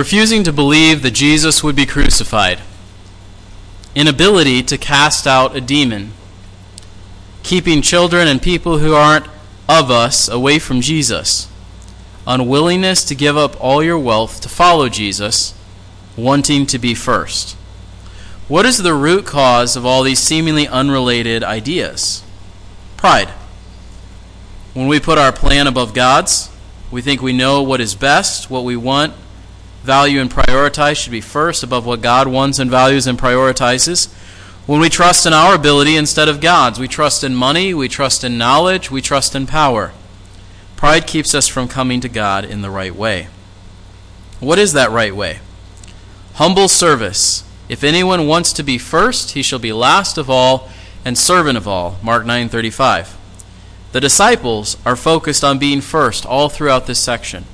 refusing to believe that Jesus would be crucified, inability to cast out a demon, keeping children and people who aren't of us away from Jesus, unwillingness to give up all your wealth to follow Jesus, wanting to be first. What is the root cause of all these seemingly unrelated ideas? Pride. When we put our plan above God's, we think we know what is best, what we want, value, and prioritize should be first above what God wants and values and prioritizes. When we trust in our ability instead of God's, we trust in money, we trust in knowledge, we trust in power. Pride keeps us from coming to God in the right way. What is that right way? Humble service if anyone wants to be first, he shall be last of all and servant of all. Mark 9:35. The disciples are focused on being first all throughout this section.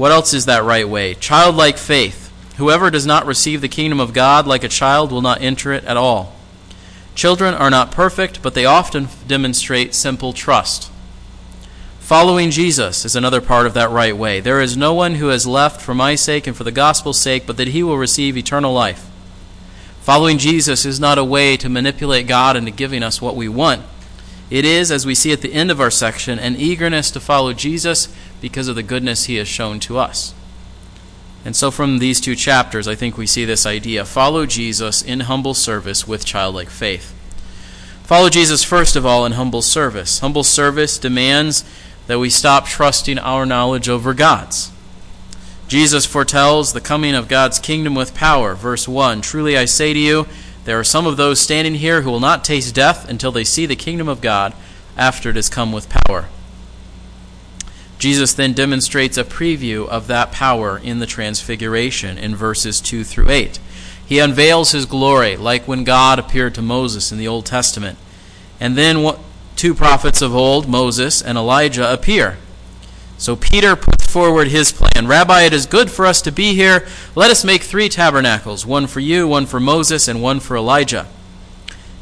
What else is that right way? Childlike faith. Whoever does not receive the kingdom of God like a child will not enter it at all. Children are not perfect, but they often demonstrate simple trust. Following Jesus is another part of that right way. There is no one who has left for my sake and for the gospel's sake, but that he will receive eternal life. Following Jesus is not a way to manipulate God into giving us what we want. It is, as we see at the end of our section, an eagerness to follow Jesus because of the goodness he has shown to us. And so, from these two chapters, I think we see this idea follow Jesus in humble service with childlike faith. Follow Jesus, first of all, in humble service. Humble service demands that we stop trusting our knowledge over God's. Jesus foretells the coming of God's kingdom with power. Verse 1 Truly I say to you, there are some of those standing here who will not taste death until they see the kingdom of God after it has come with power. Jesus then demonstrates a preview of that power in the Transfiguration in verses 2 through 8. He unveils his glory, like when God appeared to Moses in the Old Testament. And then two prophets of old, Moses and Elijah, appear. So Peter puts forward his plan. Rabbi, it is good for us to be here. Let us make three tabernacles one for you, one for Moses, and one for Elijah.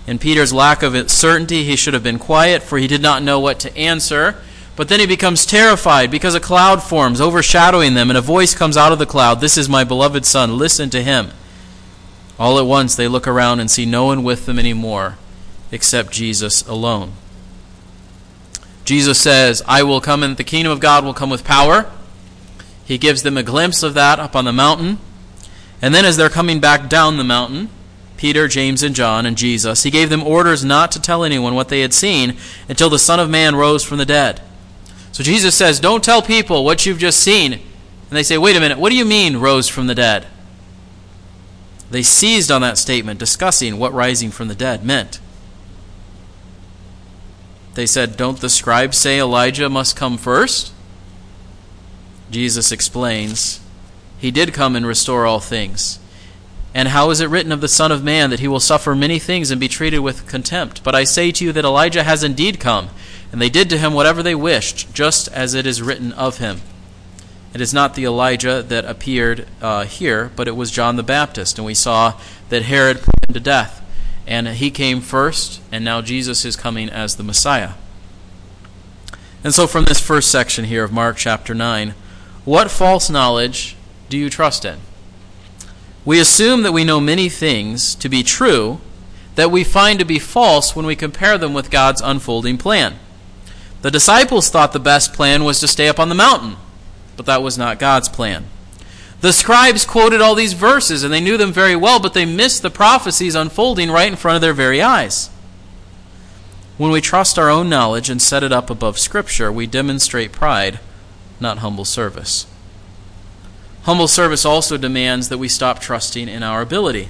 In Peter's lack of certainty, he should have been quiet, for he did not know what to answer. But then he becomes terrified because a cloud forms, overshadowing them, and a voice comes out of the cloud This is my beloved Son, listen to him. All at once they look around and see no one with them anymore except Jesus alone. Jesus says, I will come and the kingdom of God will come with power. He gives them a glimpse of that up on the mountain. And then as they're coming back down the mountain, Peter, James, and John, and Jesus, he gave them orders not to tell anyone what they had seen until the Son of Man rose from the dead. So Jesus says, Don't tell people what you've just seen. And they say, Wait a minute, what do you mean rose from the dead? They seized on that statement, discussing what rising from the dead meant. They said, Don't the scribes say Elijah must come first? Jesus explains, He did come and restore all things. And how is it written of the Son of Man that he will suffer many things and be treated with contempt? But I say to you that Elijah has indeed come, and they did to him whatever they wished, just as it is written of him. It is not the Elijah that appeared uh, here, but it was John the Baptist, and we saw that Herod put him to death and he came first, and now Jesus is coming as the Messiah. And so, from this first section here of Mark chapter 9, what false knowledge do you trust in? We assume that we know many things to be true that we find to be false when we compare them with God's unfolding plan. The disciples thought the best plan was to stay up on the mountain, but that was not God's plan. The scribes quoted all these verses and they knew them very well, but they missed the prophecies unfolding right in front of their very eyes. When we trust our own knowledge and set it up above Scripture, we demonstrate pride, not humble service. Humble service also demands that we stop trusting in our ability.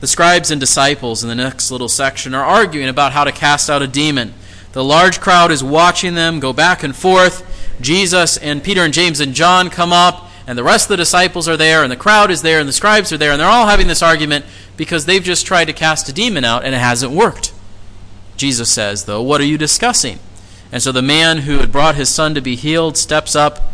The scribes and disciples in the next little section are arguing about how to cast out a demon. The large crowd is watching them go back and forth. Jesus and Peter and James and John come up and the rest of the disciples are there, and the crowd is there, and the scribes are there, and they're all having this argument because they've just tried to cast a demon out and it hasn't worked. Jesus says, though, What are you discussing? And so the man who had brought his son to be healed steps up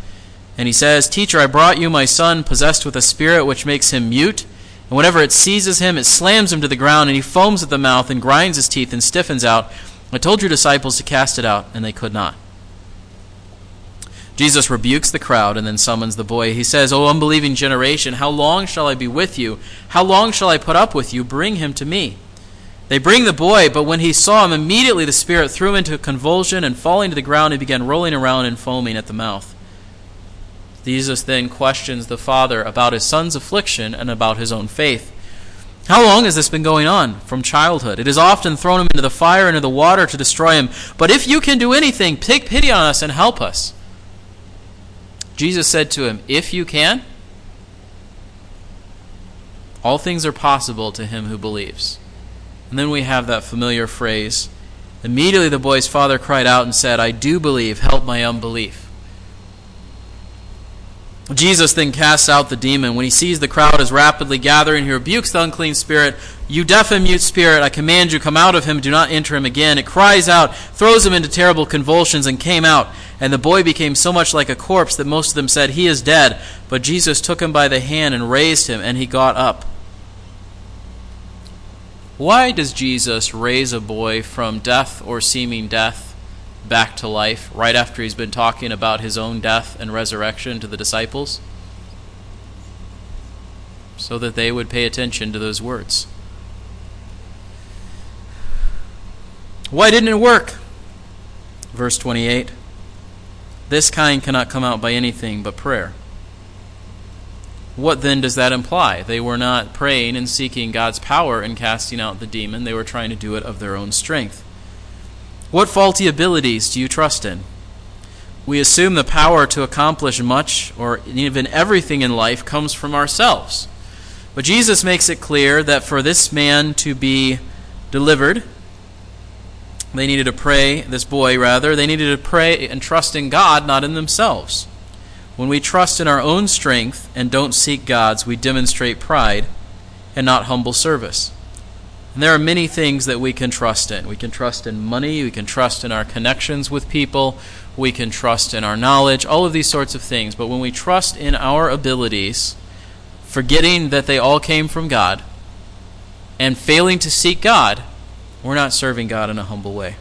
and he says, Teacher, I brought you my son possessed with a spirit which makes him mute. And whenever it seizes him, it slams him to the ground, and he foams at the mouth and grinds his teeth and stiffens out. I told your disciples to cast it out, and they could not. Jesus rebukes the crowd and then summons the boy. He says, O unbelieving generation, how long shall I be with you? How long shall I put up with you? Bring him to me. They bring the boy, but when he saw him, immediately the spirit threw him into a convulsion, and falling to the ground, he began rolling around and foaming at the mouth. Jesus then questions the father about his son's affliction and about his own faith. How long has this been going on? From childhood. It has often thrown him into the fire and into the water to destroy him. But if you can do anything, take pity on us and help us. Jesus said to him, If you can, all things are possible to him who believes. And then we have that familiar phrase. Immediately the boy's father cried out and said, I do believe, help my unbelief. Jesus then casts out the demon. When he sees the crowd is rapidly gathering, he rebukes the unclean spirit. You deaf and mute spirit, I command you, come out of him, do not enter him again. It cries out, throws him into terrible convulsions, and came out. And the boy became so much like a corpse that most of them said, He is dead. But Jesus took him by the hand and raised him, and he got up. Why does Jesus raise a boy from death or seeming death back to life right after he's been talking about his own death and resurrection to the disciples? So that they would pay attention to those words. Why didn't it work? Verse 28 This kind cannot come out by anything but prayer. What then does that imply? They were not praying and seeking God's power in casting out the demon, they were trying to do it of their own strength. What faulty abilities do you trust in? We assume the power to accomplish much or even everything in life comes from ourselves. But Jesus makes it clear that for this man to be delivered, they needed to pray, this boy rather, they needed to pray and trust in God, not in themselves. When we trust in our own strength and don't seek God's, we demonstrate pride and not humble service. And there are many things that we can trust in. We can trust in money, we can trust in our connections with people, we can trust in our knowledge, all of these sorts of things. But when we trust in our abilities, forgetting that they all came from God, and failing to seek God, we're not serving God in a humble way.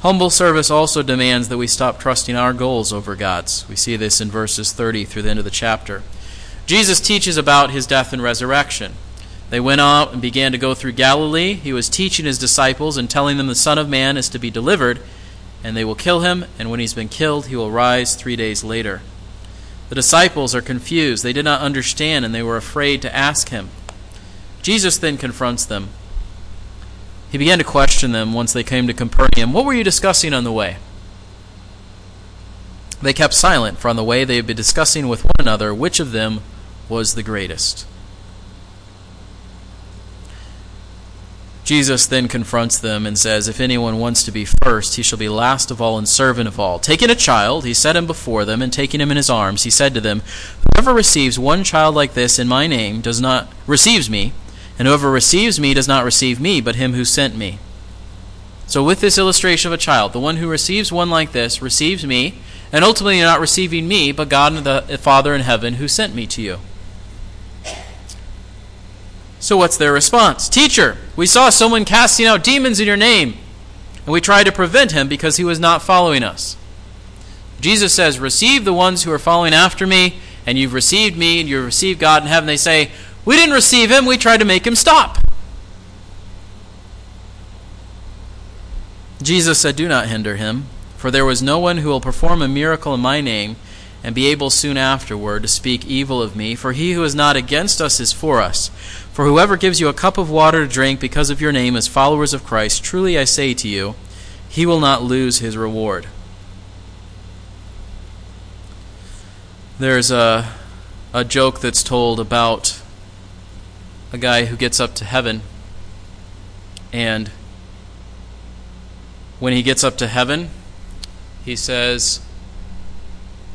Humble service also demands that we stop trusting our goals over God's. We see this in verses 30 through the end of the chapter. Jesus teaches about his death and resurrection. They went out and began to go through Galilee. He was teaching his disciples and telling them the Son of Man is to be delivered, and they will kill him, and when he's been killed, he will rise three days later. The disciples are confused. They did not understand, and they were afraid to ask him. Jesus then confronts them. He began to question them once they came to Capernaum. What were you discussing on the way? They kept silent, for on the way they had been discussing with one another which of them was the greatest. Jesus then confronts them and says, If anyone wants to be first, he shall be last of all and servant of all. Taking a child, he set him before them, and taking him in his arms, he said to them, Whoever receives one child like this in my name does not receives me, and whoever receives me does not receive me, but him who sent me. So, with this illustration of a child, the one who receives one like this receives me, and ultimately not receiving me, but God and the Father in heaven who sent me to you. So what's their response? Teacher, we saw someone casting out demons in your name, and we tried to prevent him because he was not following us. Jesus says, Receive the ones who are following after me, and you've received me, and you've received God in heaven. They say, We didn't receive him, we tried to make him stop. Jesus said, Do not hinder him, for there was no one who will perform a miracle in my name and be able soon afterward to speak evil of me. For he who is not against us is for us. For whoever gives you a cup of water to drink because of your name as followers of Christ, truly I say to you, he will not lose his reward. There's a, a joke that's told about a guy who gets up to heaven, and when he gets up to heaven, he says,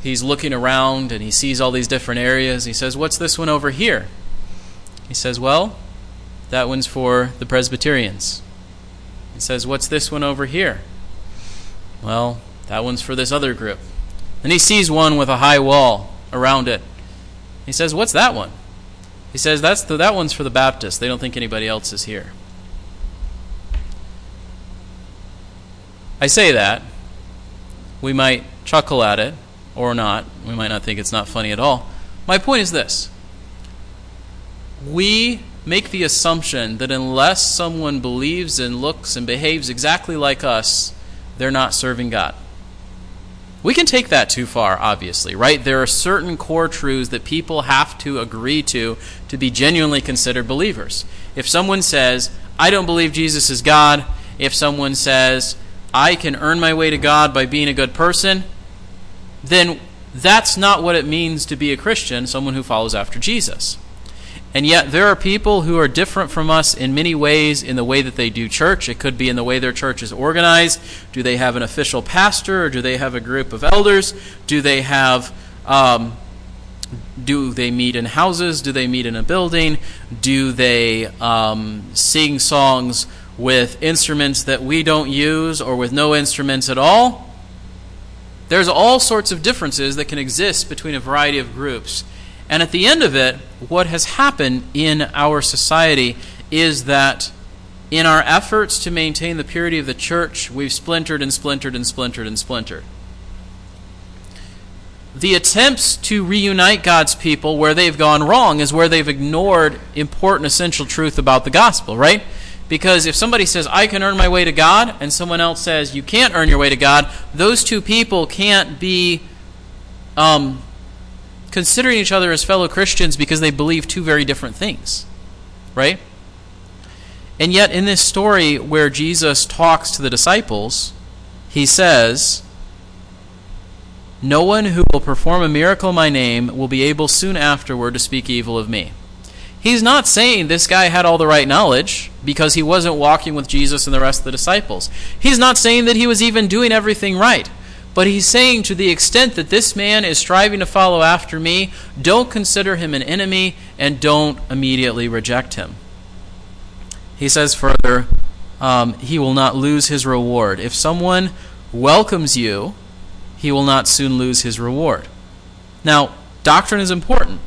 he's looking around and he sees all these different areas. He says, What's this one over here? He says, Well, that one's for the Presbyterians. He says, What's this one over here? Well, that one's for this other group. Then he sees one with a high wall around it. He says, What's that one? He says, That's the, That one's for the Baptists. They don't think anybody else is here. I say that. We might chuckle at it or not. We might not think it's not funny at all. My point is this we make the assumption that unless someone believes and looks and behaves exactly like us, they're not serving God. We can take that too far, obviously, right? There are certain core truths that people have to agree to to be genuinely considered believers. If someone says, I don't believe Jesus is God, if someone says, I can earn my way to God by being a good person, then that's not what it means to be a Christian, someone who follows after Jesus. And yet, there are people who are different from us in many ways in the way that they do church. It could be in the way their church is organized. Do they have an official pastor, or do they have a group of elders? Do they have. Um, do they meet in houses? Do they meet in a building? Do they um, sing songs with instruments that we don't use or with no instruments at all? There's all sorts of differences that can exist between a variety of groups. And at the end of it, what has happened in our society is that in our efforts to maintain the purity of the church, we've splintered and splintered and splintered and splintered. The attempts to reunite God's people where they've gone wrong is where they've ignored important essential truth about the gospel, right? Because if somebody says, I can earn my way to God, and someone else says, you can't earn your way to God, those two people can't be um, considering each other as fellow Christians because they believe two very different things. Right? And yet, in this story where Jesus talks to the disciples, he says, No one who will perform a miracle in my name will be able soon afterward to speak evil of me. He's not saying this guy had all the right knowledge because he wasn't walking with Jesus and the rest of the disciples. He's not saying that he was even doing everything right. But he's saying to the extent that this man is striving to follow after me, don't consider him an enemy and don't immediately reject him. He says further, um, he will not lose his reward. If someone welcomes you, he will not soon lose his reward. Now, doctrine is important,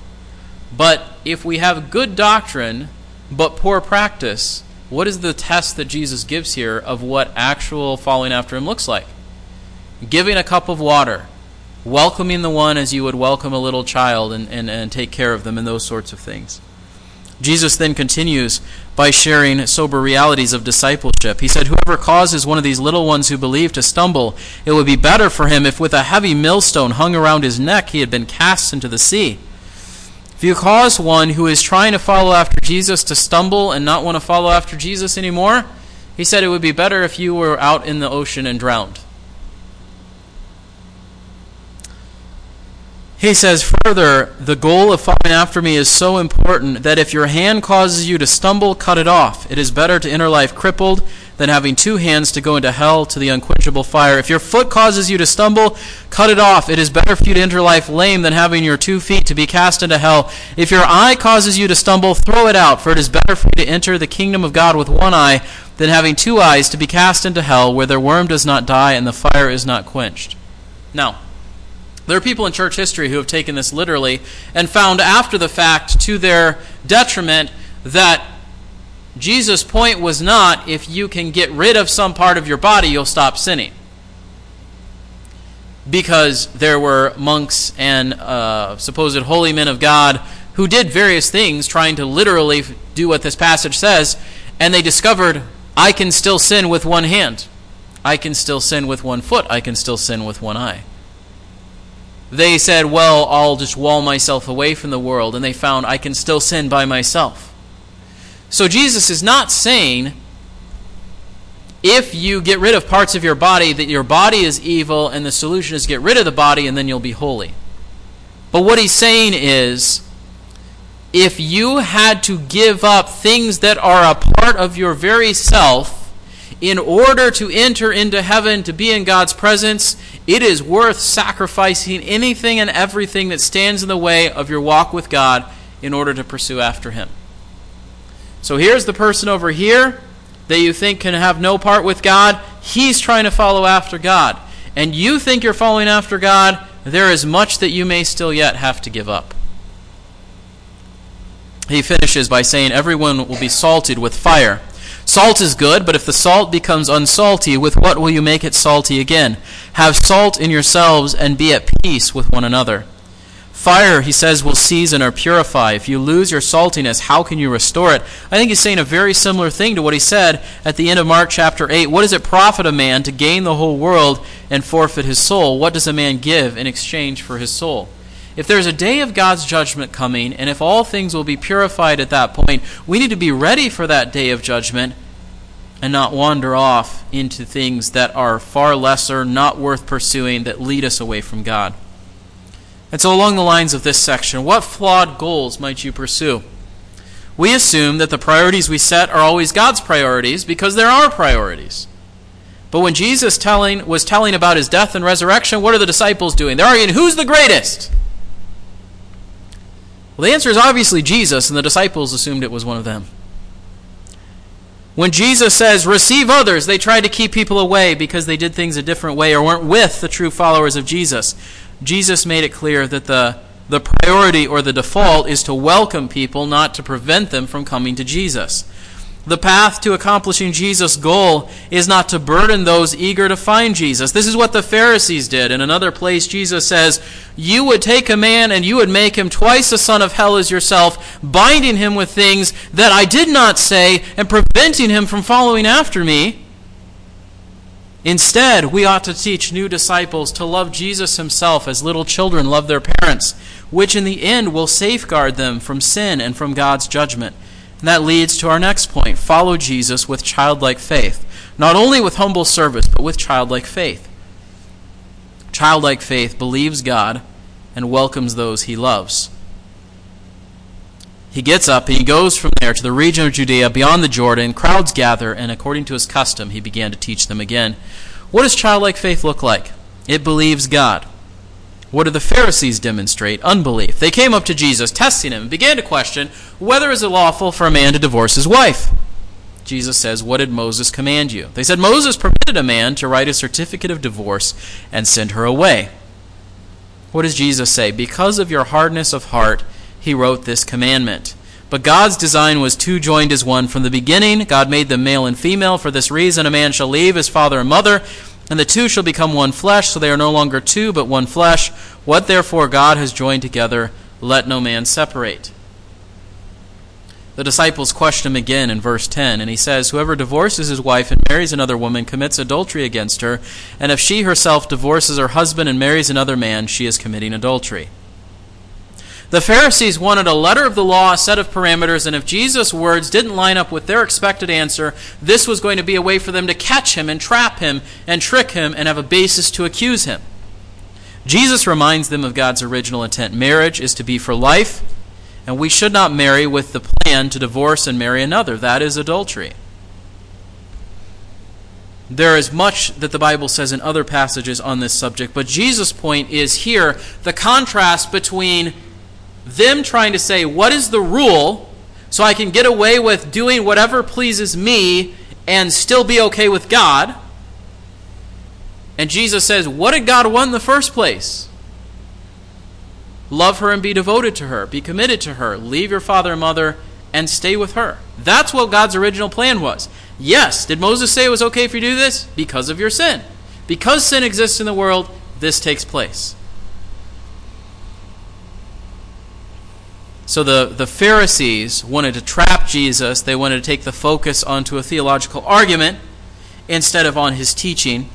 but if we have good doctrine but poor practice, what is the test that Jesus gives here of what actual following after him looks like? Giving a cup of water, welcoming the one as you would welcome a little child and, and, and take care of them, and those sorts of things. Jesus then continues by sharing sober realities of discipleship. He said, Whoever causes one of these little ones who believe to stumble, it would be better for him if with a heavy millstone hung around his neck he had been cast into the sea. If you cause one who is trying to follow after Jesus to stumble and not want to follow after Jesus anymore, he said it would be better if you were out in the ocean and drowned. He says further, the goal of following after me is so important that if your hand causes you to stumble, cut it off. It is better to enter life crippled than having two hands to go into hell to the unquenchable fire. If your foot causes you to stumble, cut it off. It is better for you to enter life lame than having your two feet to be cast into hell. If your eye causes you to stumble, throw it out, for it is better for you to enter the kingdom of God with one eye than having two eyes to be cast into hell, where their worm does not die and the fire is not quenched. Now, there are people in church history who have taken this literally and found after the fact, to their detriment, that Jesus' point was not if you can get rid of some part of your body, you'll stop sinning. Because there were monks and uh, supposed holy men of God who did various things trying to literally do what this passage says, and they discovered, I can still sin with one hand. I can still sin with one foot. I can still sin with one eye they said, Well, I'll just wall myself away from the world, and they found I can still sin by myself. So Jesus is not saying if you get rid of parts of your body that your body is evil and the solution is get rid of the body and then you'll be holy. But what he's saying is if you had to give up things that are a part of your very self in order to enter into heaven, to be in God's presence, it is worth sacrificing anything and everything that stands in the way of your walk with God in order to pursue after Him. So here's the person over here that you think can have no part with God. He's trying to follow after God. And you think you're following after God. There is much that you may still yet have to give up. He finishes by saying, Everyone will be salted with fire. Salt is good, but if the salt becomes unsalty, with what will you make it salty again? Have salt in yourselves and be at peace with one another. Fire, he says, will season or purify. If you lose your saltiness, how can you restore it? I think he's saying a very similar thing to what he said at the end of Mark chapter 8. What does it profit a man to gain the whole world and forfeit his soul? What does a man give in exchange for his soul? If there's a day of God's judgment coming, and if all things will be purified at that point, we need to be ready for that day of judgment and not wander off into things that are far lesser, not worth pursuing, that lead us away from God. And so, along the lines of this section, what flawed goals might you pursue? We assume that the priorities we set are always God's priorities because they're priorities. But when Jesus telling, was telling about his death and resurrection, what are the disciples doing? They're arguing, who's the greatest? Well, the answer is obviously Jesus, and the disciples assumed it was one of them. When Jesus says, receive others, they tried to keep people away because they did things a different way or weren't with the true followers of Jesus. Jesus made it clear that the, the priority or the default is to welcome people, not to prevent them from coming to Jesus. The path to accomplishing Jesus' goal is not to burden those eager to find Jesus. This is what the Pharisees did. In another place, Jesus says, You would take a man and you would make him twice the son of hell as yourself, binding him with things that I did not say and preventing him from following after me. Instead, we ought to teach new disciples to love Jesus himself as little children love their parents, which in the end will safeguard them from sin and from God's judgment. And that leads to our next point follow Jesus with childlike faith. Not only with humble service, but with childlike faith. Childlike faith believes God and welcomes those he loves. He gets up and he goes from there to the region of Judea beyond the Jordan. Crowds gather, and according to his custom, he began to teach them again. What does childlike faith look like? It believes God. What do the Pharisees demonstrate? Unbelief. They came up to Jesus, testing him, and began to question whether it is lawful for a man to divorce his wife. Jesus says, What did Moses command you? They said, Moses permitted a man to write a certificate of divorce and send her away. What does Jesus say? Because of your hardness of heart, he wrote this commandment. But God's design was two joined as one from the beginning. God made them male and female. For this reason, a man shall leave his father and mother, and the two shall become one flesh, so they are no longer two, but one flesh. What therefore God has joined together, let no man separate. The disciples question him again in verse 10, and he says, Whoever divorces his wife and marries another woman commits adultery against her, and if she herself divorces her husband and marries another man, she is committing adultery. The Pharisees wanted a letter of the law, a set of parameters, and if Jesus' words didn't line up with their expected answer, this was going to be a way for them to catch him and trap him and trick him and have a basis to accuse him. Jesus reminds them of God's original intent. Marriage is to be for life, and we should not marry with the plan to divorce and marry another. That is adultery. There is much that the Bible says in other passages on this subject, but Jesus' point is here the contrast between them trying to say, what is the rule so I can get away with doing whatever pleases me and still be okay with God? And Jesus says, what did God want in the first place? Love her and be devoted to her, be committed to her, leave your father and mother and stay with her. That's what God's original plan was. Yes, did Moses say it was okay if you do this? Because of your sin. Because sin exists in the world, this takes place. So the, the Pharisees wanted to trap Jesus. They wanted to take the focus onto a theological argument instead of on his teaching.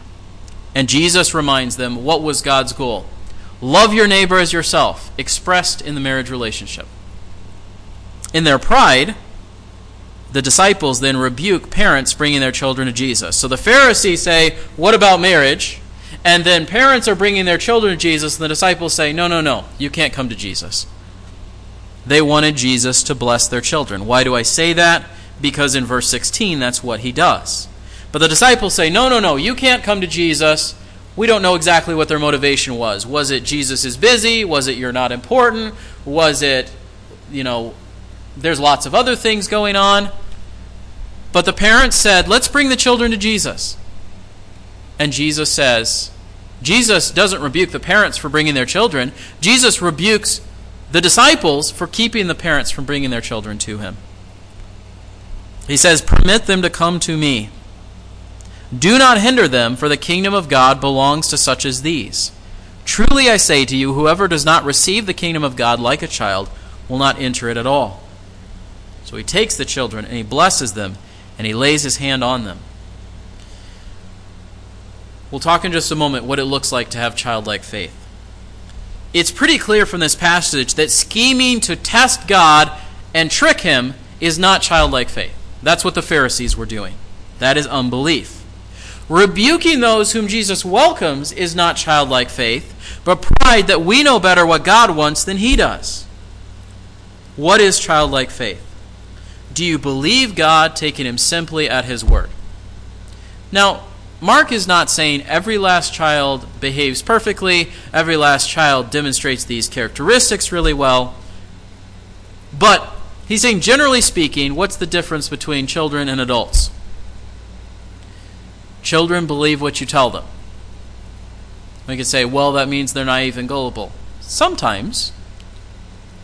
And Jesus reminds them what was God's goal? Love your neighbor as yourself, expressed in the marriage relationship. In their pride, the disciples then rebuke parents bringing their children to Jesus. So the Pharisees say, What about marriage? And then parents are bringing their children to Jesus, and the disciples say, No, no, no, you can't come to Jesus. They wanted Jesus to bless their children. Why do I say that? Because in verse 16, that's what he does. But the disciples say, No, no, no, you can't come to Jesus. We don't know exactly what their motivation was. Was it Jesus is busy? Was it you're not important? Was it, you know, there's lots of other things going on? But the parents said, Let's bring the children to Jesus. And Jesus says, Jesus doesn't rebuke the parents for bringing their children. Jesus rebukes the disciples for keeping the parents from bringing their children to him. He says, Permit them to come to me. Do not hinder them, for the kingdom of God belongs to such as these. Truly I say to you, whoever does not receive the kingdom of God like a child will not enter it at all. So he takes the children and he blesses them and he lays his hand on them. We'll talk in just a moment what it looks like to have childlike faith. It's pretty clear from this passage that scheming to test God and trick him is not childlike faith. That's what the Pharisees were doing. That is unbelief. Rebuking those whom Jesus welcomes is not childlike faith, but pride that we know better what God wants than he does. What is childlike faith? Do you believe God taking him simply at his word? Now, Mark is not saying every last child behaves perfectly, every last child demonstrates these characteristics really well. But he's saying, generally speaking, what's the difference between children and adults? Children believe what you tell them. We could say, well, that means they're naive and gullible. Sometimes.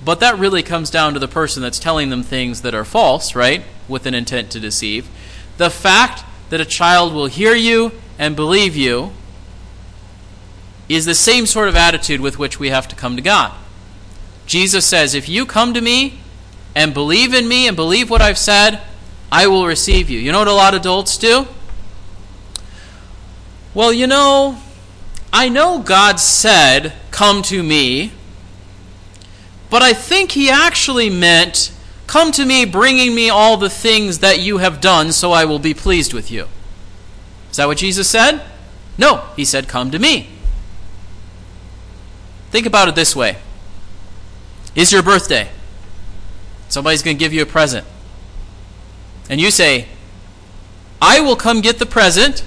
But that really comes down to the person that's telling them things that are false, right? With an intent to deceive. The fact that a child will hear you and believe you is the same sort of attitude with which we have to come to God. Jesus says, If you come to me and believe in me and believe what I've said, I will receive you. You know what a lot of adults do? Well, you know, I know God said, Come to me, but I think He actually meant, Come to me, bringing me all the things that you have done, so I will be pleased with you. Is that what Jesus said? No, He said, Come to me. Think about it this way It's your birthday? Somebody's going to give you a present. And you say, I will come get the present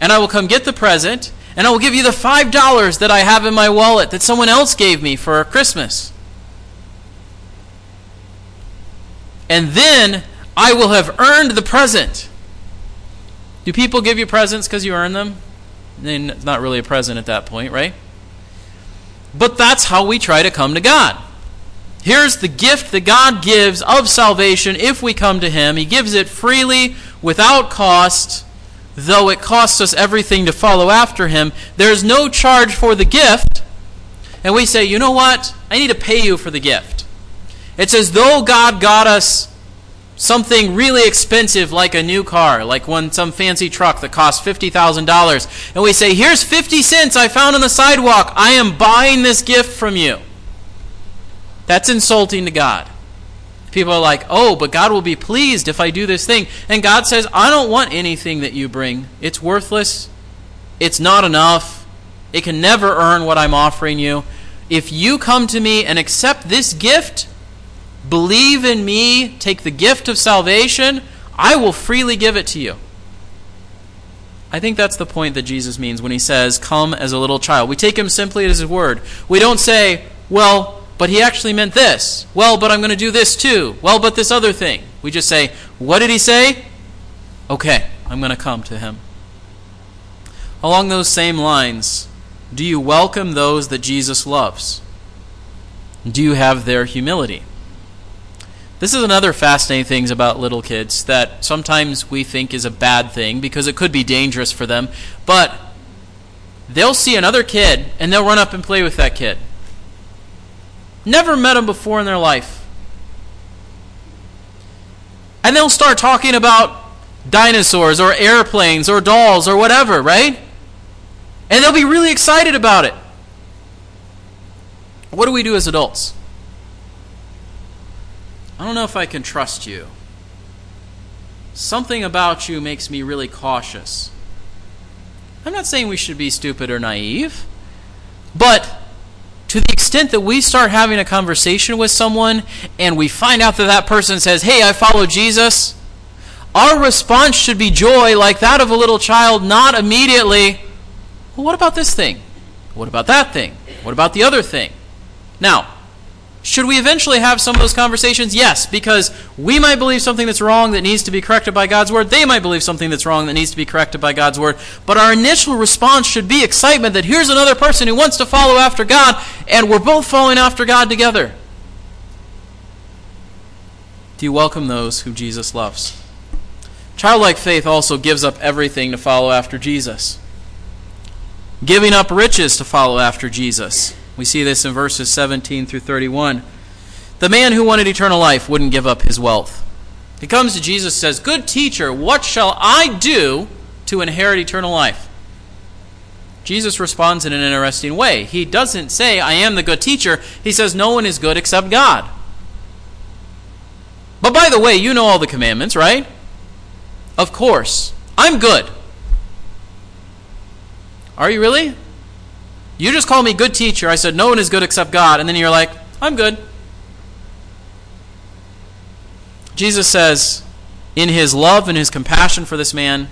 and I will come get the present, and I will give you the $5 that I have in my wallet that someone else gave me for Christmas. And then I will have earned the present. Do people give you presents because you earn them? Then it's not really a present at that point, right? But that's how we try to come to God. Here's the gift that God gives of salvation if we come to Him. He gives it freely, without cost though it costs us everything to follow after him, there's no charge for the gift. And we say, you know what? I need to pay you for the gift. It's as though God got us something really expensive like a new car, like one some fancy truck that costs $50,000. And we say, here's 50 cents I found on the sidewalk. I am buying this gift from you. That's insulting to God. People are like, oh, but God will be pleased if I do this thing. And God says, I don't want anything that you bring. It's worthless. It's not enough. It can never earn what I'm offering you. If you come to me and accept this gift, believe in me, take the gift of salvation, I will freely give it to you. I think that's the point that Jesus means when he says, Come as a little child. We take him simply as his word. We don't say, Well, but he actually meant this. Well, but I'm going to do this too. Well, but this other thing. We just say, what did he say? Okay, I'm going to come to him. Along those same lines, do you welcome those that Jesus loves? Do you have their humility? This is another fascinating thing about little kids that sometimes we think is a bad thing because it could be dangerous for them, but they'll see another kid and they'll run up and play with that kid. Never met them before in their life. And they'll start talking about dinosaurs or airplanes or dolls or whatever, right? And they'll be really excited about it. What do we do as adults? I don't know if I can trust you. Something about you makes me really cautious. I'm not saying we should be stupid or naive, but to the extent that we start having a conversation with someone and we find out that that person says, Hey, I follow Jesus, our response should be joy like that of a little child, not immediately, Well, what about this thing? What about that thing? What about the other thing? Now, should we eventually have some of those conversations? Yes, because we might believe something that's wrong that needs to be corrected by God's word. They might believe something that's wrong that needs to be corrected by God's word. But our initial response should be excitement that here's another person who wants to follow after God, and we're both following after God together. Do you welcome those whom Jesus loves? Childlike faith also gives up everything to follow after Jesus. Giving up riches to follow after Jesus. We see this in verses 17 through 31. The man who wanted eternal life wouldn't give up his wealth. He comes to Jesus and says, Good teacher, what shall I do to inherit eternal life? Jesus responds in an interesting way. He doesn't say, I am the good teacher. He says, No one is good except God. But by the way, you know all the commandments, right? Of course. I'm good. Are you really? You just call me good teacher. I said, No one is good except God. And then you're like, I'm good. Jesus says, in his love and his compassion for this man,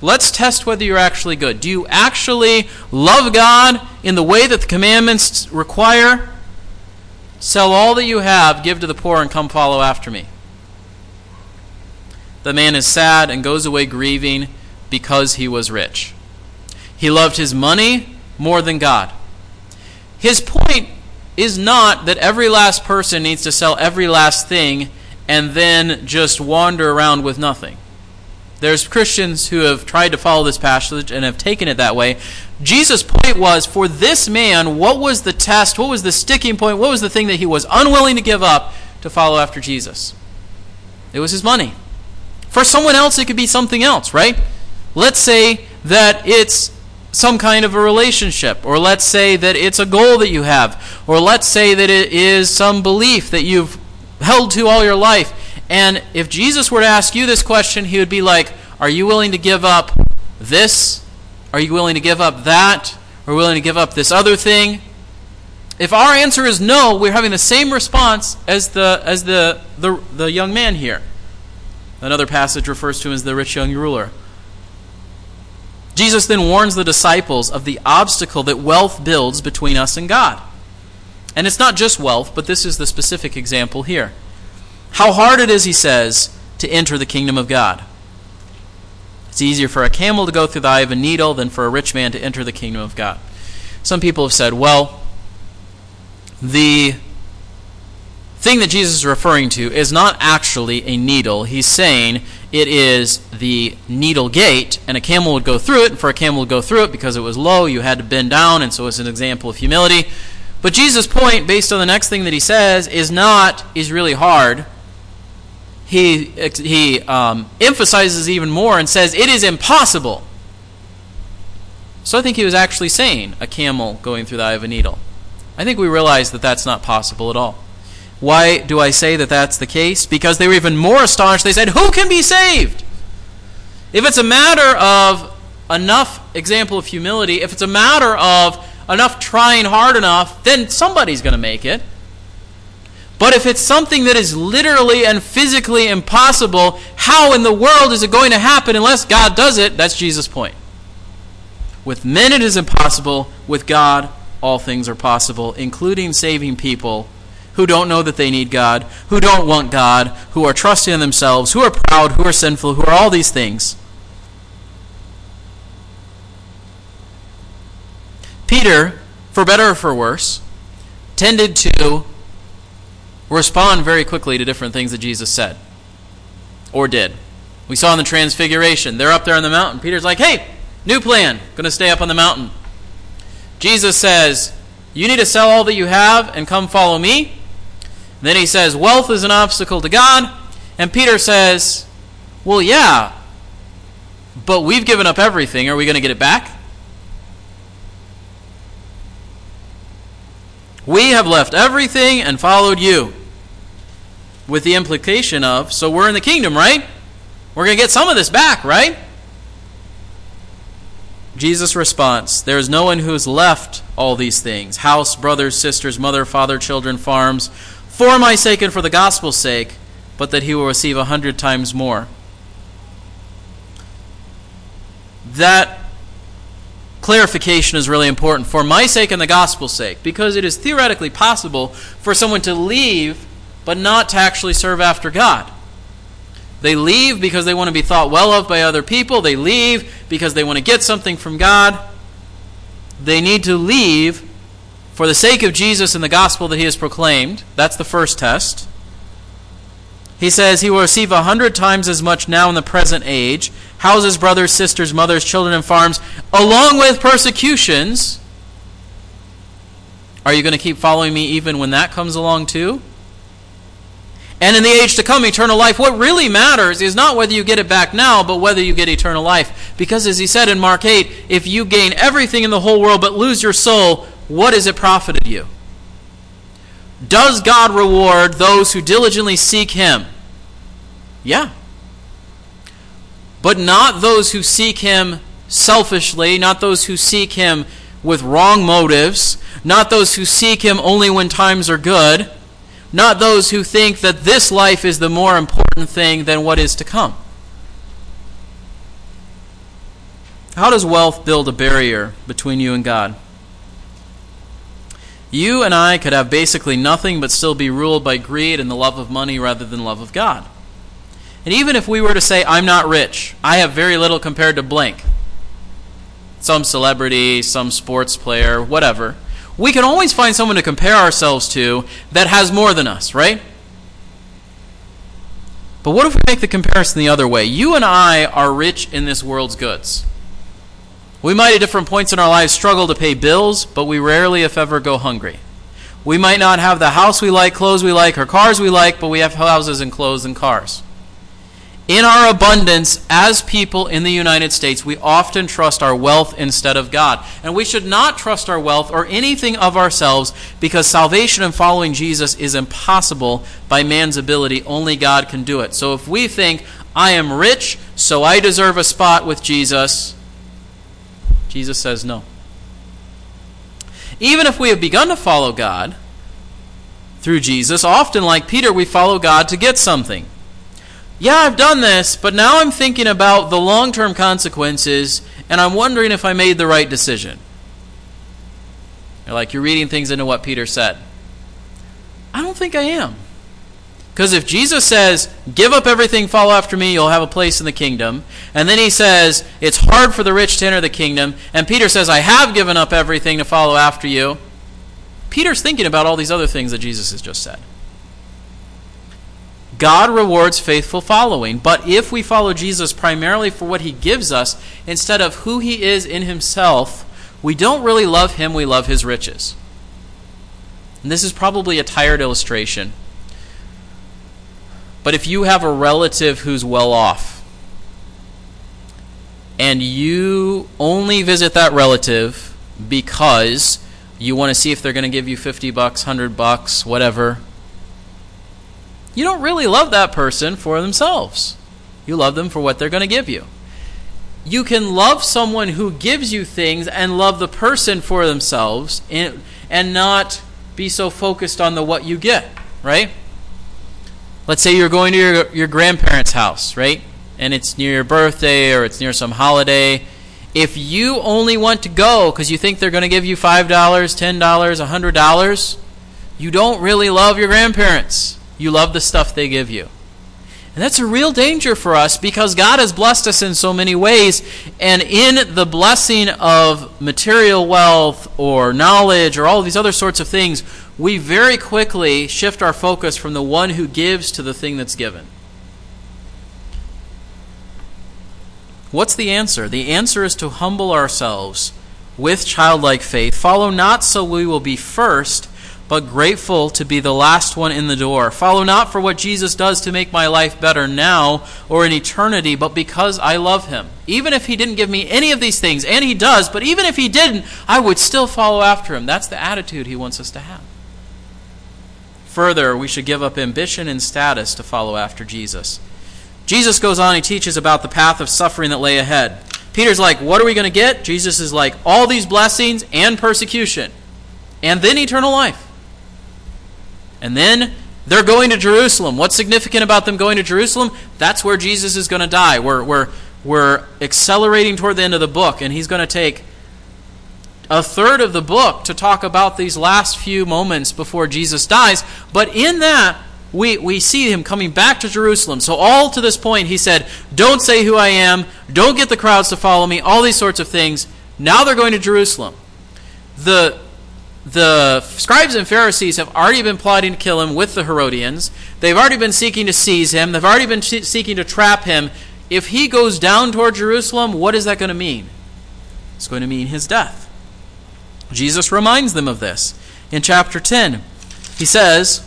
let's test whether you're actually good. Do you actually love God in the way that the commandments require? Sell all that you have, give to the poor, and come follow after me. The man is sad and goes away grieving because he was rich. He loved his money more than God. His point is not that every last person needs to sell every last thing and then just wander around with nothing. There's Christians who have tried to follow this passage and have taken it that way. Jesus' point was for this man, what was the test? What was the sticking point? What was the thing that he was unwilling to give up to follow after Jesus? It was his money. For someone else, it could be something else, right? Let's say that it's some kind of a relationship, or let's say that it's a goal that you have, or let's say that it is some belief that you've held to all your life. And if Jesus were to ask you this question, he would be like, Are you willing to give up this? Are you willing to give up that? Are you willing to give up this other thing? If our answer is no, we're having the same response as the as the, the, the young man here. Another passage refers to him as the rich young ruler. Jesus then warns the disciples of the obstacle that wealth builds between us and God. And it's not just wealth, but this is the specific example here. How hard it is, he says, to enter the kingdom of God. It's easier for a camel to go through the eye of a needle than for a rich man to enter the kingdom of God. Some people have said, well, the thing that Jesus is referring to is not actually a needle. He's saying it is the needle gate, and a camel would go through it. And for a camel to go through it, because it was low, you had to bend down, and so it's an example of humility. But Jesus' point, based on the next thing that he says, is not is really hard. He he um, emphasizes even more and says it is impossible. So I think he was actually saying a camel going through the eye of a needle. I think we realize that that's not possible at all. Why do I say that that's the case? Because they were even more astonished. They said, Who can be saved? If it's a matter of enough example of humility, if it's a matter of enough trying hard enough, then somebody's going to make it. But if it's something that is literally and physically impossible, how in the world is it going to happen unless God does it? That's Jesus' point. With men it is impossible, with God all things are possible, including saving people who don't know that they need God, who don't want God, who are trusting in themselves, who are proud, who are sinful, who are all these things. Peter, for better or for worse, tended to respond very quickly to different things that Jesus said or did. We saw in the Transfiguration, they're up there on the mountain. Peter's like, hey, new plan, going to stay up on the mountain. Jesus says, you need to sell all that you have and come follow me. Then he says, Wealth is an obstacle to God. And Peter says, Well, yeah, but we've given up everything. Are we going to get it back? We have left everything and followed you. With the implication of, so we're in the kingdom, right? We're going to get some of this back, right? Jesus' response There is no one who has left all these things house, brothers, sisters, mother, father, children, farms for my sake and for the gospel's sake, but that he will receive a hundred times more. That clarification is really important for my sake and the gospel's sake, because it is theoretically possible for someone to leave but not to actually serve after God. They leave because they want to be thought well of by other people. They leave because they want to get something from God. They need to leave for the sake of Jesus and the gospel that he has proclaimed. That's the first test. He says he will receive a hundred times as much now in the present age, houses, brothers, sisters, mothers, children, and farms, along with persecutions. Are you going to keep following me even when that comes along too? And in the age to come, eternal life. What really matters is not whether you get it back now, but whether you get eternal life. Because as he said in Mark 8, if you gain everything in the whole world but lose your soul, what has it profited you? Does God reward those who diligently seek him? Yeah. But not those who seek him selfishly, not those who seek him with wrong motives, not those who seek him only when times are good not those who think that this life is the more important thing than what is to come. How does wealth build a barrier between you and God? You and I could have basically nothing but still be ruled by greed and the love of money rather than love of God. And even if we were to say, I'm not rich, I have very little compared to blank, some celebrity, some sports player, whatever, we can always find someone to compare ourselves to that has more than us, right? But what if we make the comparison the other way? You and I are rich in this world's goods. We might at different points in our lives struggle to pay bills, but we rarely, if ever, go hungry. We might not have the house we like, clothes we like, or cars we like, but we have houses and clothes and cars. In our abundance as people in the United States, we often trust our wealth instead of God. And we should not trust our wealth or anything of ourselves because salvation and following Jesus is impossible by man's ability. Only God can do it. So if we think, I am rich, so I deserve a spot with Jesus, Jesus says no. Even if we have begun to follow God through Jesus, often like Peter, we follow God to get something yeah, I've done this, but now I'm thinking about the long term consequences, and I'm wondering if I made the right decision. You're like, you're reading things into what Peter said. I don't think I am. Because if Jesus says, give up everything, follow after me, you'll have a place in the kingdom, and then he says, it's hard for the rich to enter the kingdom, and Peter says, I have given up everything to follow after you, Peter's thinking about all these other things that Jesus has just said. God rewards faithful following. But if we follow Jesus primarily for what he gives us instead of who he is in himself, we don't really love him, we love his riches. And this is probably a tired illustration. But if you have a relative who's well off, and you only visit that relative because you want to see if they're going to give you 50 bucks, 100 bucks, whatever, you don't really love that person for themselves. You love them for what they're going to give you. You can love someone who gives you things and love the person for themselves and, and not be so focused on the what you get, right? Let's say you're going to your, your grandparents' house, right? And it's near your birthday or it's near some holiday. If you only want to go because you think they're going to give you $5, $10, $100, you don't really love your grandparents. You love the stuff they give you. And that's a real danger for us because God has blessed us in so many ways. And in the blessing of material wealth or knowledge or all these other sorts of things, we very quickly shift our focus from the one who gives to the thing that's given. What's the answer? The answer is to humble ourselves with childlike faith. Follow not so we will be first but grateful to be the last one in the door. Follow not for what Jesus does to make my life better now or in eternity, but because I love him. Even if he didn't give me any of these things, and he does, but even if he didn't, I would still follow after him. That's the attitude he wants us to have. Further, we should give up ambition and status to follow after Jesus. Jesus goes on, he teaches about the path of suffering that lay ahead. Peter's like, What are we going to get? Jesus is like, All these blessings and persecution, and then eternal life. And then they're going to Jerusalem. What's significant about them going to Jerusalem? That's where Jesus is going to die. We're, we're, we're accelerating toward the end of the book, and he's going to take a third of the book to talk about these last few moments before Jesus dies. But in that, we, we see him coming back to Jerusalem. So, all to this point, he said, Don't say who I am, don't get the crowds to follow me, all these sorts of things. Now they're going to Jerusalem. The the scribes and Pharisees have already been plotting to kill him with the Herodians. They've already been seeking to seize him. They've already been seeking to trap him. If he goes down toward Jerusalem, what is that going to mean? It's going to mean his death. Jesus reminds them of this in chapter 10. He says,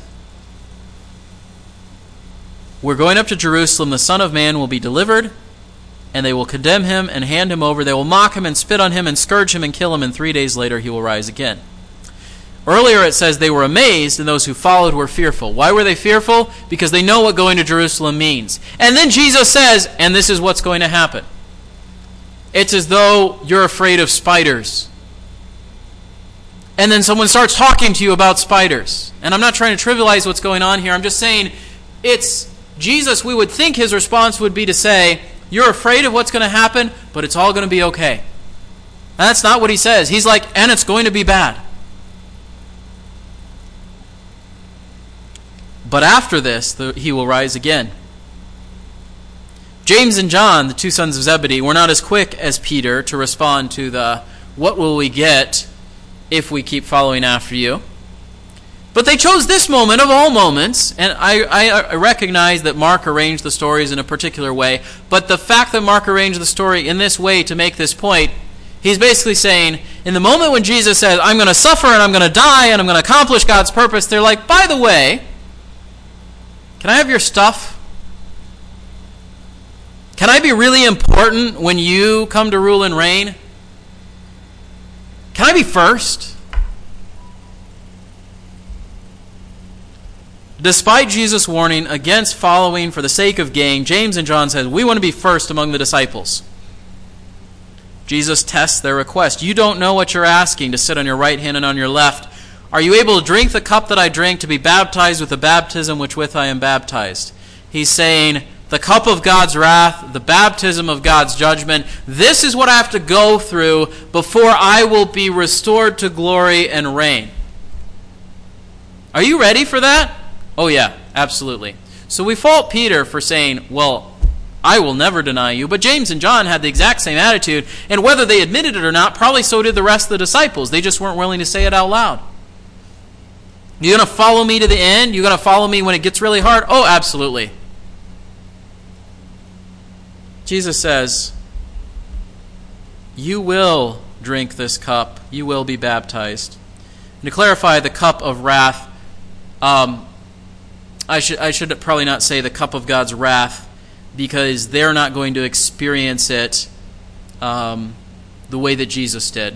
We're going up to Jerusalem. The Son of Man will be delivered, and they will condemn him and hand him over. They will mock him and spit on him and scourge him and kill him, and three days later he will rise again. Earlier it says they were amazed, and those who followed were fearful. Why were they fearful? Because they know what going to Jerusalem means. And then Jesus says, and this is what's going to happen. It's as though you're afraid of spiders. And then someone starts talking to you about spiders. And I'm not trying to trivialize what's going on here. I'm just saying it's Jesus. We would think his response would be to say, You're afraid of what's going to happen, but it's all going to be okay. And that's not what he says. He's like, And it's going to be bad. But after this, the, he will rise again. James and John, the two sons of Zebedee, were not as quick as Peter to respond to the what will we get if we keep following after you. But they chose this moment of all moments, and I, I, I, recognize that Mark arranged the stories in a particular way, but the fact that Mark arranged the story in this way to make this point, he's basically saying, in the moment when Jesus says, I'm going to suffer and I'm going to die and I'm going to accomplish God's purpose, they're like, by the way, can I have your stuff? Can I be really important when you come to rule and reign? Can I be first? Despite Jesus' warning against following for the sake of gain, James and John said, We want to be first among the disciples. Jesus tests their request. You don't know what you're asking to sit on your right hand and on your left. Are you able to drink the cup that I drink, to be baptized with the baptism which with I am baptized? He's saying, the cup of God's wrath, the baptism of God's judgment. This is what I have to go through before I will be restored to glory and reign. Are you ready for that? Oh, yeah, absolutely. So we fault Peter for saying, Well, I will never deny you. But James and John had the exact same attitude, and whether they admitted it or not, probably so did the rest of the disciples. They just weren't willing to say it out loud. You're going to follow me to the end? You're going to follow me when it gets really hard? Oh, absolutely. Jesus says, You will drink this cup, you will be baptized. And to clarify the cup of wrath, um, I, should, I should probably not say the cup of God's wrath because they're not going to experience it um, the way that Jesus did.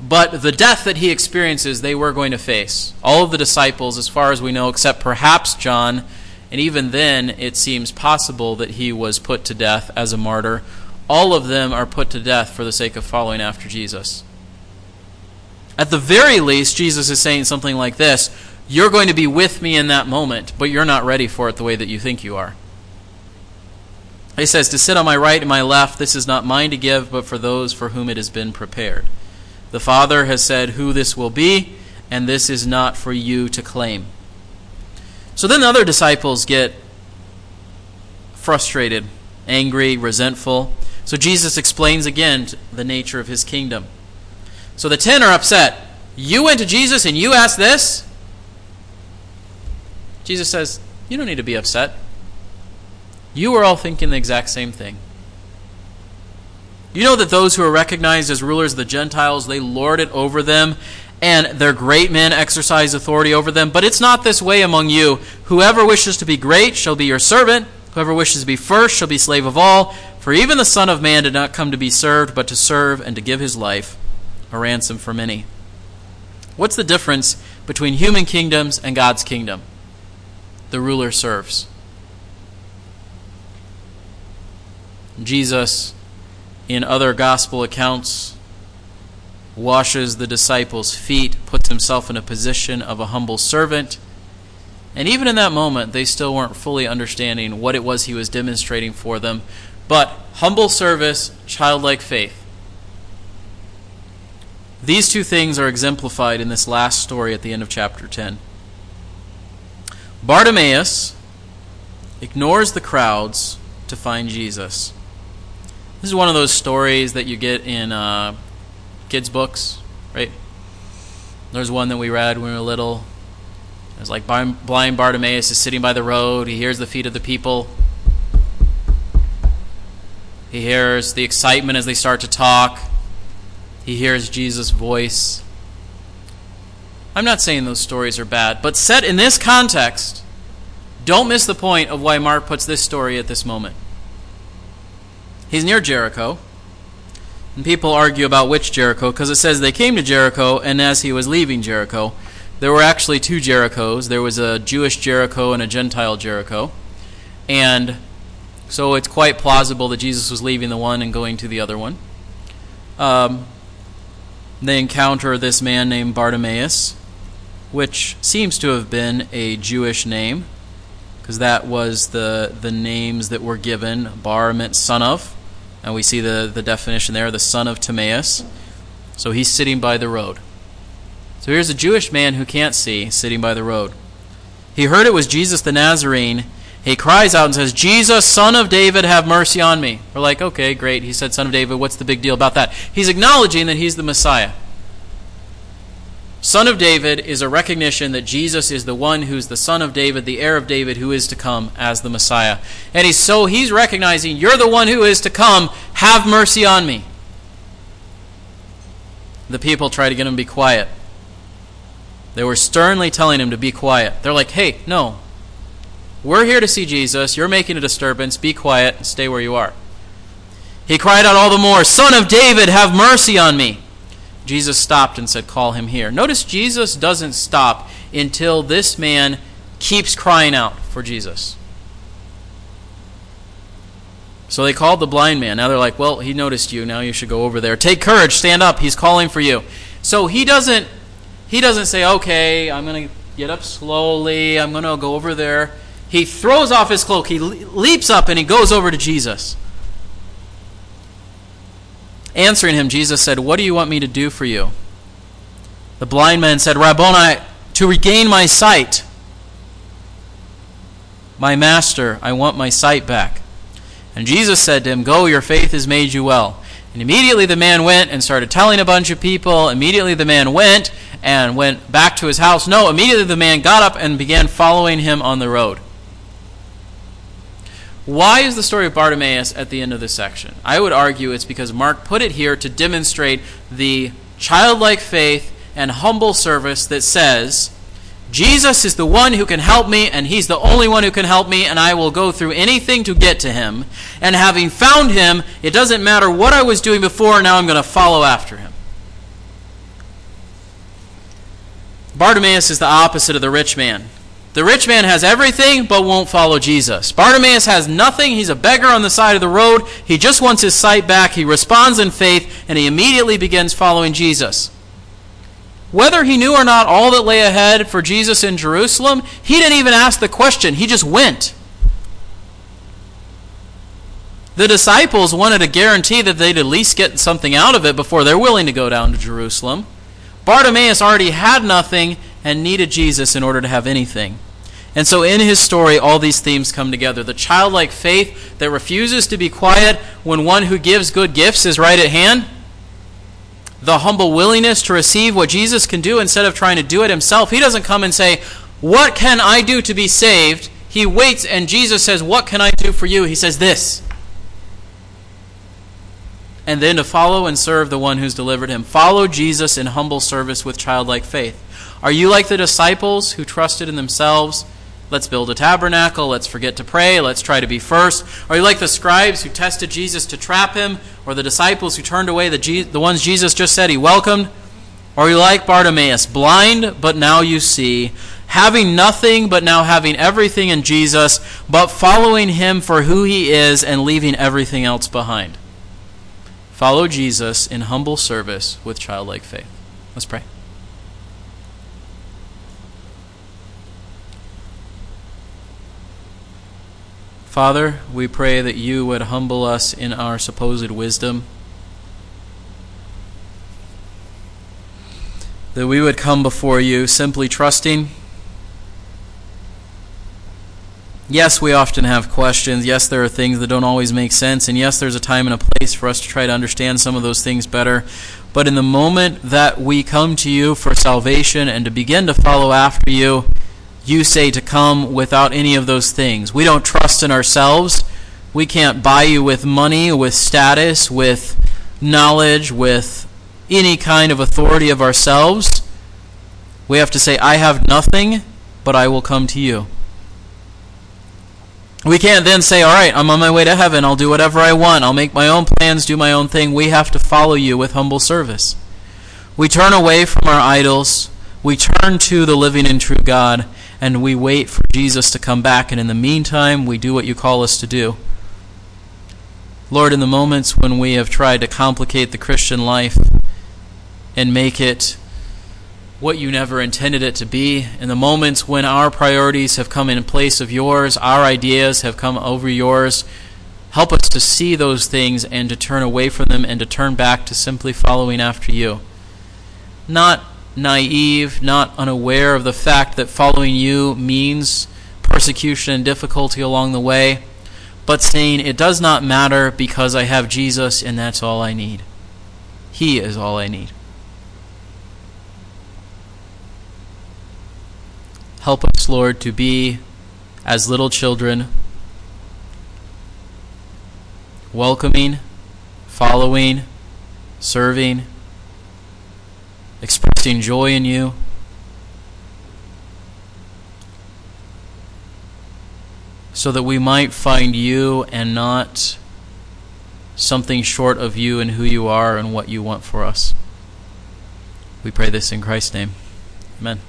But the death that he experiences, they were going to face. All of the disciples, as far as we know, except perhaps John, and even then, it seems possible that he was put to death as a martyr. All of them are put to death for the sake of following after Jesus. At the very least, Jesus is saying something like this You're going to be with me in that moment, but you're not ready for it the way that you think you are. He says, To sit on my right and my left, this is not mine to give, but for those for whom it has been prepared. The Father has said who this will be, and this is not for you to claim. So then the other disciples get frustrated, angry, resentful. So Jesus explains again the nature of his kingdom. So the ten are upset. You went to Jesus and you asked this? Jesus says, You don't need to be upset. You are all thinking the exact same thing. You know that those who are recognized as rulers of the Gentiles, they lord it over them, and their great men exercise authority over them. But it's not this way among you. Whoever wishes to be great shall be your servant. Whoever wishes to be first shall be slave of all. For even the Son of Man did not come to be served, but to serve and to give his life a ransom for many. What's the difference between human kingdoms and God's kingdom? The ruler serves. Jesus, in other gospel accounts, washes the disciples' feet, puts himself in a position of a humble servant. And even in that moment, they still weren't fully understanding what it was he was demonstrating for them. But humble service, childlike faith. These two things are exemplified in this last story at the end of chapter 10. Bartimaeus ignores the crowds to find Jesus. This is one of those stories that you get in uh, kids' books, right? There's one that we read when we were little. It's like blind Bartimaeus is sitting by the road. He hears the feet of the people. He hears the excitement as they start to talk. He hears Jesus' voice. I'm not saying those stories are bad, but set in this context, don't miss the point of why Mark puts this story at this moment. He's near Jericho. And people argue about which Jericho because it says they came to Jericho, and as he was leaving Jericho, there were actually two Jerichos. There was a Jewish Jericho and a Gentile Jericho. And so it's quite plausible that Jesus was leaving the one and going to the other one. Um, they encounter this man named Bartimaeus, which seems to have been a Jewish name, because that was the, the names that were given. Bar meant son of, and we see the, the definition there, the son of Timaeus. So he's sitting by the road. So here's a Jewish man who can't see sitting by the road. He heard it was Jesus the Nazarene. He cries out and says, Jesus, son of David, have mercy on me. We're like, okay, great. He said, son of David. What's the big deal about that? He's acknowledging that he's the Messiah. Son of David is a recognition that Jesus is the one who's the son of David, the heir of David, who is to come as the Messiah. And he's so he's recognizing, You're the one who is to come. Have mercy on me. The people try to get him to be quiet. They were sternly telling him to be quiet. They're like, Hey, no. We're here to see Jesus. You're making a disturbance. Be quiet and stay where you are. He cried out all the more, Son of David, have mercy on me. Jesus stopped and said, Call him here. Notice Jesus doesn't stop until this man keeps crying out for Jesus. So they called the blind man. Now they're like, Well, he noticed you. Now you should go over there. Take courage. Stand up. He's calling for you. So he doesn't he doesn't say, Okay, I'm going to get up slowly. I'm going to go over there. He throws off his cloak. He leaps up and he goes over to Jesus. Answering him, Jesus said, What do you want me to do for you? The blind man said, Rabboni, to regain my sight. My master, I want my sight back. And Jesus said to him, Go, your faith has made you well. And immediately the man went and started telling a bunch of people. Immediately the man went and went back to his house. No, immediately the man got up and began following him on the road. Why is the story of Bartimaeus at the end of this section? I would argue it's because Mark put it here to demonstrate the childlike faith and humble service that says, Jesus is the one who can help me, and He's the only one who can help me, and I will go through anything to get to Him. And having found Him, it doesn't matter what I was doing before, now I'm going to follow after Him. Bartimaeus is the opposite of the rich man. The rich man has everything but won't follow Jesus. Bartimaeus has nothing. He's a beggar on the side of the road. He just wants his sight back. He responds in faith and he immediately begins following Jesus. Whether he knew or not all that lay ahead for Jesus in Jerusalem, he didn't even ask the question. He just went. The disciples wanted a guarantee that they'd at least get something out of it before they're willing to go down to Jerusalem. Bartimaeus already had nothing and needed Jesus in order to have anything. And so in his story, all these themes come together. The childlike faith that refuses to be quiet when one who gives good gifts is right at hand. The humble willingness to receive what Jesus can do instead of trying to do it himself. He doesn't come and say, What can I do to be saved? He waits and Jesus says, What can I do for you? He says, This. And then to follow and serve the one who's delivered him. Follow Jesus in humble service with childlike faith. Are you like the disciples who trusted in themselves? Let's build a tabernacle. Let's forget to pray. Let's try to be first. Are you like the scribes who tested Jesus to trap him? Or the disciples who turned away the, Je- the ones Jesus just said he welcomed? Or are you like Bartimaeus, blind, but now you see, having nothing, but now having everything in Jesus, but following him for who he is and leaving everything else behind? Follow Jesus in humble service with childlike faith. Let's pray. Father, we pray that you would humble us in our supposed wisdom, that we would come before you simply trusting yes, we often have questions. Yes, there are things that don't always make sense. And yes, there's a time and a place for us to try to understand some of those things better. But in the moment that we come to you for salvation and to begin to follow after you, you say to come without any of those things. We don't trust in ourselves. We can't buy you with money, with status, with knowledge, with any kind of authority of ourselves. We have to say, I have nothing, but I will come to you. We can't then say, All right, I'm on my way to heaven. I'll do whatever I want. I'll make my own plans, do my own thing. We have to follow you with humble service. We turn away from our idols. We turn to the living and true God, and we wait for Jesus to come back. And in the meantime, we do what you call us to do. Lord, in the moments when we have tried to complicate the Christian life and make it what you never intended it to be. In the moments when our priorities have come in place of yours, our ideas have come over yours, help us to see those things and to turn away from them and to turn back to simply following after you. Not naive, not unaware of the fact that following you means persecution and difficulty along the way, but saying it does not matter because I have Jesus and that's all I need. He is all I need. Help us, Lord, to be as little children, welcoming, following, serving, expressing joy in you. So that we might find you and not something short of you and who you are and what you want for us. We pray this in Christ's name. Amen.